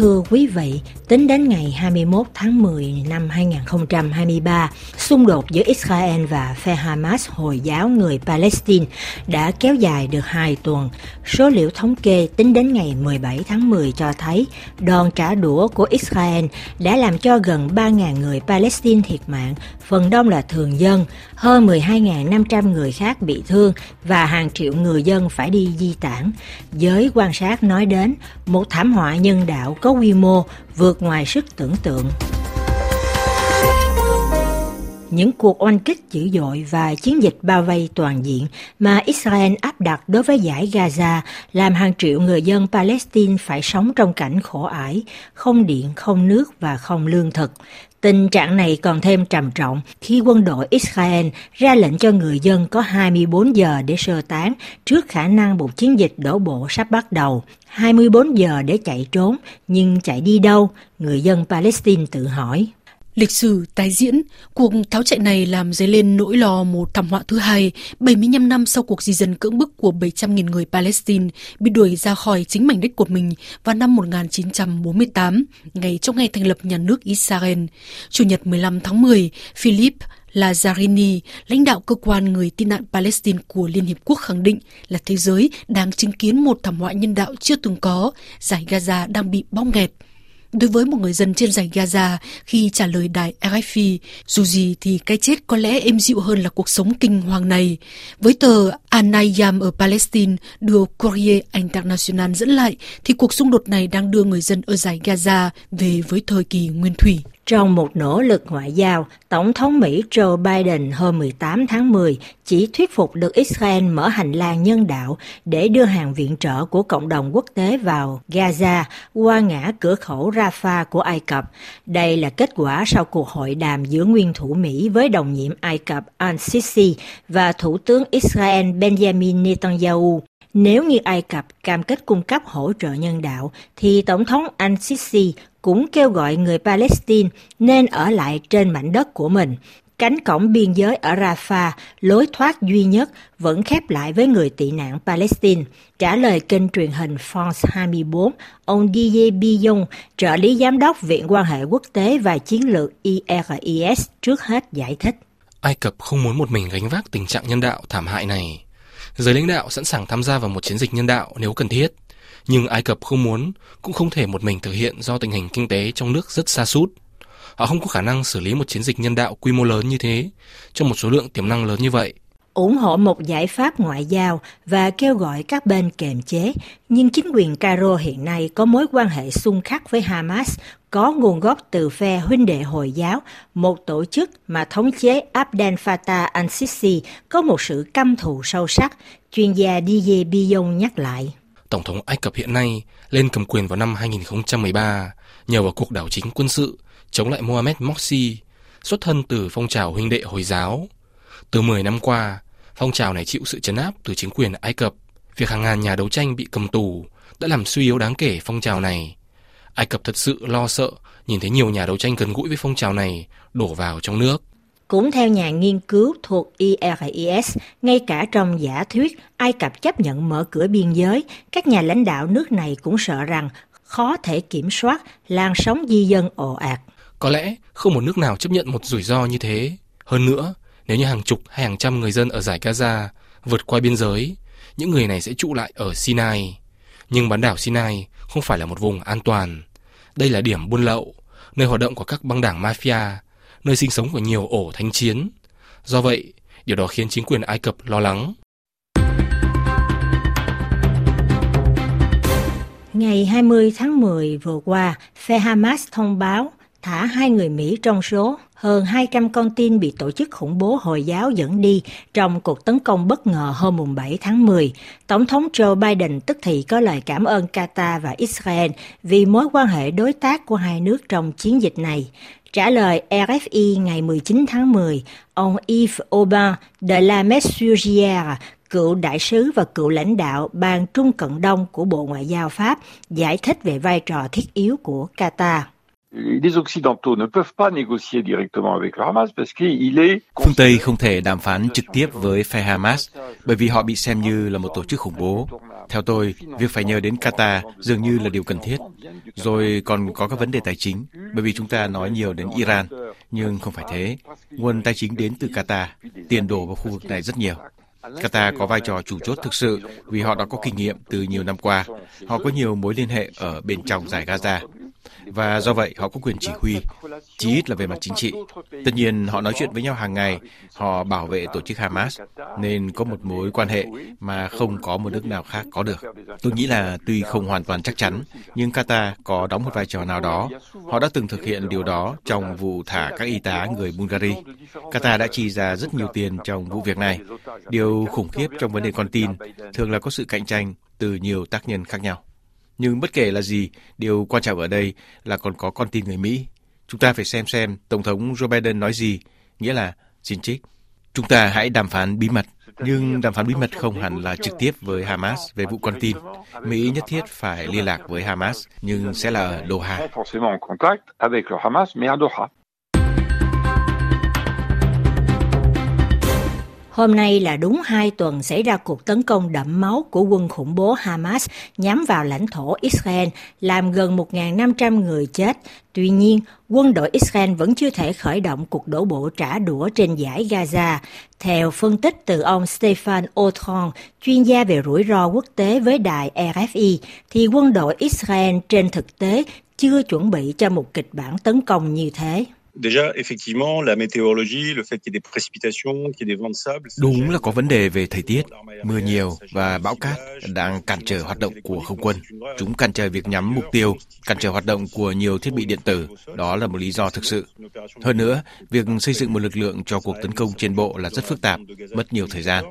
Thưa quý vị, tính đến ngày 21 tháng 10 năm 2023, xung đột giữa Israel và phe Hamas Hồi giáo người Palestine đã kéo dài được 2 tuần. Số liệu thống kê tính đến ngày 17 tháng 10 cho thấy đòn trả đũa của Israel đã làm cho gần 3.000 người Palestine thiệt mạng, phần đông là thường dân, hơn 12.500 người khác bị thương và hàng triệu người dân phải đi di tản. Giới quan sát nói đến một thảm họa nhân đạo có quy mô vượt ngoài sức tưởng tượng. Những cuộc oanh kích dữ dội và chiến dịch bao vây toàn diện mà Israel áp đặt đối với giải Gaza làm hàng triệu người dân Palestine phải sống trong cảnh khổ ải, không điện, không nước và không lương thực. Tình trạng này còn thêm trầm trọng khi quân đội Israel ra lệnh cho người dân có 24 giờ để sơ tán trước khả năng một chiến dịch đổ bộ sắp bắt đầu. 24 giờ để chạy trốn, nhưng chạy đi đâu? Người dân Palestine tự hỏi. Lịch sử tái diễn, cuộc tháo chạy này làm dấy lên nỗi lo một thảm họa thứ hai 75 năm sau cuộc di dân cưỡng bức của 700.000 người Palestine bị đuổi ra khỏi chính mảnh đất của mình vào năm 1948, ngày trong ngày thành lập nhà nước Israel. Chủ nhật 15 tháng 10, Philip Lazzarini, lãnh đạo cơ quan người tị nạn Palestine của Liên Hiệp Quốc khẳng định là thế giới đang chứng kiến một thảm họa nhân đạo chưa từng có, giải Gaza đang bị bong nghẹt. Đối với một người dân trên giải Gaza, khi trả lời đài RFI, dù gì thì cái chết có lẽ êm dịu hơn là cuộc sống kinh hoàng này. Với tờ Anayam ở Palestine đưa Courier International dẫn lại, thì cuộc xung đột này đang đưa người dân ở giải Gaza về với thời kỳ nguyên thủy. Trong một nỗ lực ngoại giao, Tổng thống Mỹ Joe Biden hôm 18 tháng 10 chỉ thuyết phục được Israel mở hành lang nhân đạo để đưa hàng viện trợ của cộng đồng quốc tế vào Gaza qua ngã cửa khẩu Rafah của Ai Cập. Đây là kết quả sau cuộc hội đàm giữa nguyên thủ Mỹ với đồng nhiệm Ai Cập al-Sisi và Thủ tướng Israel Benjamin Netanyahu. Nếu như Ai Cập cam kết cung cấp hỗ trợ nhân đạo, thì Tổng thống al-Sisi cũng kêu gọi người Palestine nên ở lại trên mảnh đất của mình. Cánh cổng biên giới ở Rafah, lối thoát duy nhất, vẫn khép lại với người tị nạn Palestine. Trả lời kênh truyền hình France 24, ông Didier Billon, trợ lý giám đốc Viện quan hệ quốc tế và chiến lược IRIS trước hết giải thích. Ai Cập không muốn một mình gánh vác tình trạng nhân đạo thảm hại này. Giới lãnh đạo sẵn sàng tham gia vào một chiến dịch nhân đạo nếu cần thiết. Nhưng Ai Cập không muốn, cũng không thể một mình thực hiện do tình hình kinh tế trong nước rất xa sút Họ không có khả năng xử lý một chiến dịch nhân đạo quy mô lớn như thế, trong một số lượng tiềm năng lớn như vậy ủng hộ một giải pháp ngoại giao và kêu gọi các bên kềm chế, nhưng chính quyền Cairo hiện nay có mối quan hệ xung khắc với Hamas có nguồn gốc từ phe huynh đệ Hồi giáo, một tổ chức mà thống chế Abdel Fattah al-Sisi có một sự căm thù sâu sắc, chuyên gia DJ Bion nhắc lại. Tổng thống Ai Cập hiện nay lên cầm quyền vào năm 2013 nhờ vào cuộc đảo chính quân sự chống lại Mohamed Morsi, xuất thân từ phong trào huynh đệ Hồi giáo. Từ 10 năm qua, phong trào này chịu sự chấn áp từ chính quyền Ai Cập. Việc hàng ngàn nhà đấu tranh bị cầm tù đã làm suy yếu đáng kể phong trào này. Ai Cập thật sự lo sợ nhìn thấy nhiều nhà đấu tranh gần gũi với phong trào này đổ vào trong nước. Cũng theo nhà nghiên cứu thuộc IRIS, ngay cả trong giả thuyết Ai Cập chấp nhận mở cửa biên giới, các nhà lãnh đạo nước này cũng sợ rằng khó thể kiểm soát làn sóng di dân ồ ạt. Có lẽ không một nước nào chấp nhận một rủi ro như thế. Hơn nữa, nếu như hàng chục hay hàng trăm người dân ở giải Gaza vượt qua biên giới, những người này sẽ trụ lại ở Sinai. Nhưng bán đảo Sinai không phải là một vùng an toàn. Đây là điểm buôn lậu, nơi hoạt động của các băng đảng mafia, nơi sinh sống của nhiều ổ thánh chiến. Do vậy, điều đó khiến chính quyền Ai Cập lo lắng. Ngày 20 tháng 10 vừa qua, phe Hamas thông báo thả hai người Mỹ trong số hơn 200 con tin bị tổ chức khủng bố Hồi giáo dẫn đi trong cuộc tấn công bất ngờ hôm 7 tháng 10. Tổng thống Joe Biden tức thì có lời cảm ơn Qatar và Israel vì mối quan hệ đối tác của hai nước trong chiến dịch này. Trả lời RFI ngày 19 tháng 10, ông Yves Aubin de la Mesurière, cựu đại sứ và cựu lãnh đạo Ban Trung Cận Đông của Bộ Ngoại giao Pháp, giải thích về vai trò thiết yếu của Qatar les Occidentaux ne peuvent pas négocier directement avec le Hamas parce qu'il est... Phương Tây không thể đàm phán trực tiếp với phe Hamas bởi vì họ bị xem như là một tổ chức khủng bố. Theo tôi, việc phải nhờ đến Qatar dường như là điều cần thiết. Rồi còn có các vấn đề tài chính, bởi vì chúng ta nói nhiều đến Iran, nhưng không phải thế. Nguồn tài chính đến từ Qatar, tiền đổ vào khu vực này rất nhiều. Qatar có vai trò chủ chốt thực sự vì họ đã có kinh nghiệm từ nhiều năm qua. Họ có nhiều mối liên hệ ở bên trong giải Gaza và do vậy họ có quyền chỉ huy, chí ít là về mặt chính trị. Tất nhiên họ nói chuyện với nhau hàng ngày, họ bảo vệ tổ chức Hamas nên có một mối quan hệ mà không có một nước nào khác có được. Tôi nghĩ là tuy không hoàn toàn chắc chắn, nhưng Qatar có đóng một vai trò nào đó. Họ đã từng thực hiện điều đó trong vụ thả các y tá người Bulgaria. Qatar đã chi ra rất nhiều tiền trong vụ việc này. Điều khủng khiếp trong vấn đề con tin thường là có sự cạnh tranh từ nhiều tác nhân khác nhau. Nhưng bất kể là gì, điều quan trọng ở đây là còn có con tin người Mỹ. Chúng ta phải xem xem Tổng thống Joe Biden nói gì, nghĩa là xin trích. Chúng ta hãy đàm phán bí mật, nhưng đàm phán bí mật không hẳn là trực tiếp với Hamas về vụ con tin. Mỹ nhất thiết phải liên lạc với Hamas, nhưng sẽ là ở Doha. Hôm nay là đúng hai tuần xảy ra cuộc tấn công đẫm máu của quân khủng bố Hamas nhắm vào lãnh thổ Israel, làm gần 1.500 người chết. Tuy nhiên, quân đội Israel vẫn chưa thể khởi động cuộc đổ bộ trả đũa trên giải Gaza. Theo phân tích từ ông Stefan Autron, chuyên gia về rủi ro quốc tế với đài RFI, thì quân đội Israel trên thực tế chưa chuẩn bị cho một kịch bản tấn công như thế. Déjà, effectivement, la météorologie, le fait qu'il y ait des précipitations, qu'il y ait des vents de sable. Đúng là có vấn đề về thời tiết, mưa nhiều và bão cát đang cản trở hoạt động của không quân. Chúng cản trở việc nhắm mục tiêu, cản trở hoạt động của nhiều thiết bị điện tử. Đó là một lý do thực sự. Hơn nữa, việc xây dựng một lực lượng cho cuộc tấn công trên bộ là rất phức tạp, mất nhiều thời gian.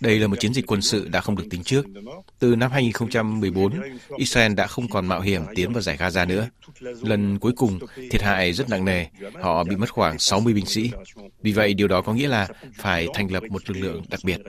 Đây là một chiến dịch quân sự đã không được tính trước. Từ năm 2014, Israel đã không còn mạo hiểm tiến vào giải Gaza nữa. Lần cuối cùng, thiệt hại rất nặng nề. Họ bị mất khoảng 60 binh sĩ. Vì vậy, điều đó có nghĩa là phải thành lập một lực lượng đặc biệt.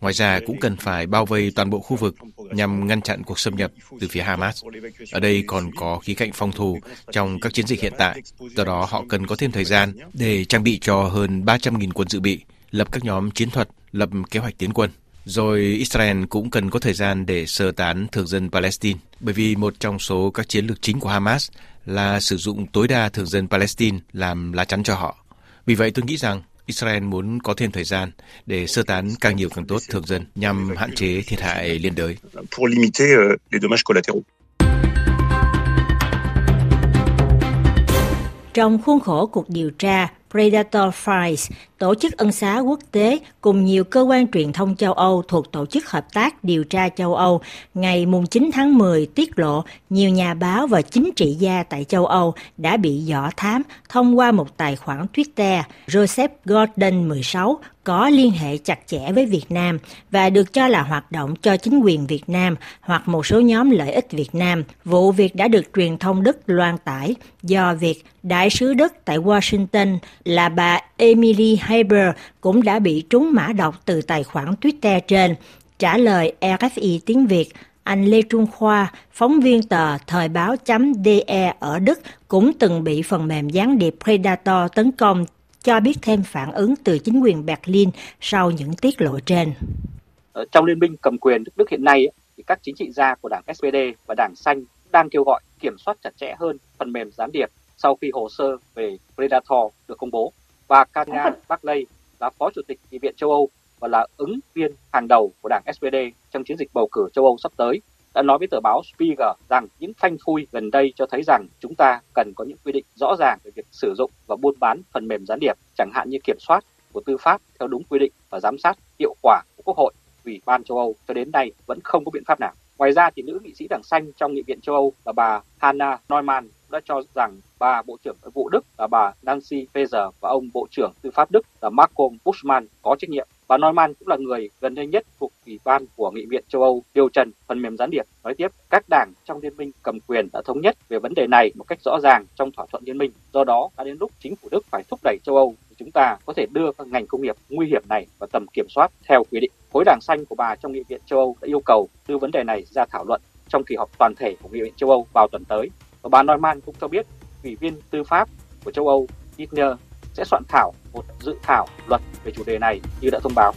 Ngoài ra, cũng cần phải bao vây toàn bộ khu vực nhằm ngăn chặn cuộc xâm nhập từ phía Hamas. Ở đây còn có khí cạnh phòng thủ trong các chiến dịch hiện tại. Do đó, họ cần có thêm thời gian để trang bị cho hơn 300.000 quân dự bị, lập các nhóm chiến thuật, lập kế hoạch tiến quân. Rồi Israel cũng cần có thời gian để sơ tán thường dân Palestine, bởi vì một trong số các chiến lược chính của Hamas là sử dụng tối đa thường dân Palestine làm lá chắn cho họ. Vì vậy tôi nghĩ rằng Israel muốn có thêm thời gian để sơ tán càng nhiều càng tốt thường dân nhằm hạn chế thiệt hại liên đới. Euh, Trong khuôn khổ cuộc điều tra, Predator Files, tổ chức ân xá quốc tế cùng nhiều cơ quan truyền thông châu Âu thuộc Tổ chức Hợp tác Điều tra châu Âu ngày 9 tháng 10 tiết lộ nhiều nhà báo và chính trị gia tại châu Âu đã bị dọ thám thông qua một tài khoản Twitter Joseph Gordon 16 có liên hệ chặt chẽ với Việt Nam và được cho là hoạt động cho chính quyền Việt Nam hoặc một số nhóm lợi ích Việt Nam. Vụ việc đã được truyền thông Đức loan tải do việc Đại sứ Đức tại Washington là bà Emily Haber cũng đã bị trúng mã độc từ tài khoản Twitter trên. Trả lời RFI tiếng Việt, anh Lê Trung Khoa, phóng viên tờ Thời báo.de ở Đức cũng từng bị phần mềm gián điệp Predator tấn công cho biết thêm phản ứng từ chính quyền Berlin sau những tiết lộ trên. Ở trong liên minh cầm quyền Đức hiện nay, thì các chính trị gia của đảng SPD và đảng Xanh đang kêu gọi kiểm soát chặt chẽ hơn phần mềm gián điệp sau khi hồ sơ về Predator được công bố. Và Kanya Barclay là phó chủ tịch Nghị viện châu Âu và là ứng viên hàng đầu của đảng SPD trong chiến dịch bầu cử châu Âu sắp tới đã nói với tờ báo Spiegel rằng những phanh phui gần đây cho thấy rằng chúng ta cần có những quy định rõ ràng về việc sử dụng và buôn bán phần mềm gián điệp, chẳng hạn như kiểm soát của tư pháp theo đúng quy định và giám sát hiệu quả của Quốc hội. Ủy ban châu Âu cho đến nay vẫn không có biện pháp nào. Ngoài ra thì nữ nghị sĩ đảng xanh trong nghị viện châu Âu là bà Hanna Neumann đã cho rằng bà Bộ trưởng Nội vụ Đức là bà Nancy Faeser và ông Bộ trưởng Tư pháp Đức là Malcolm Buschmann có trách nhiệm. Bà Neumann cũng là người gần đây nhất thuộc Ủy ban của Nghị viện châu Âu điều trần phần mềm gián điệp. Nói tiếp, các đảng trong liên minh cầm quyền đã thống nhất về vấn đề này một cách rõ ràng trong thỏa thuận liên minh. Do đó, đã đến lúc chính phủ Đức phải thúc đẩy châu Âu để chúng ta có thể đưa các ngành công nghiệp nguy hiểm này vào tầm kiểm soát theo quy định. Khối đảng xanh của bà trong Nghị viện châu Âu đã yêu cầu đưa vấn đề này ra thảo luận trong kỳ họp toàn thể của Nghị viện châu Âu vào tuần tới. Và bà Neumann cũng cho biết Ủy viên tư pháp của châu Âu Itner, sẽ soạn thảo một dự thảo luật về chủ đề này như đã thông báo.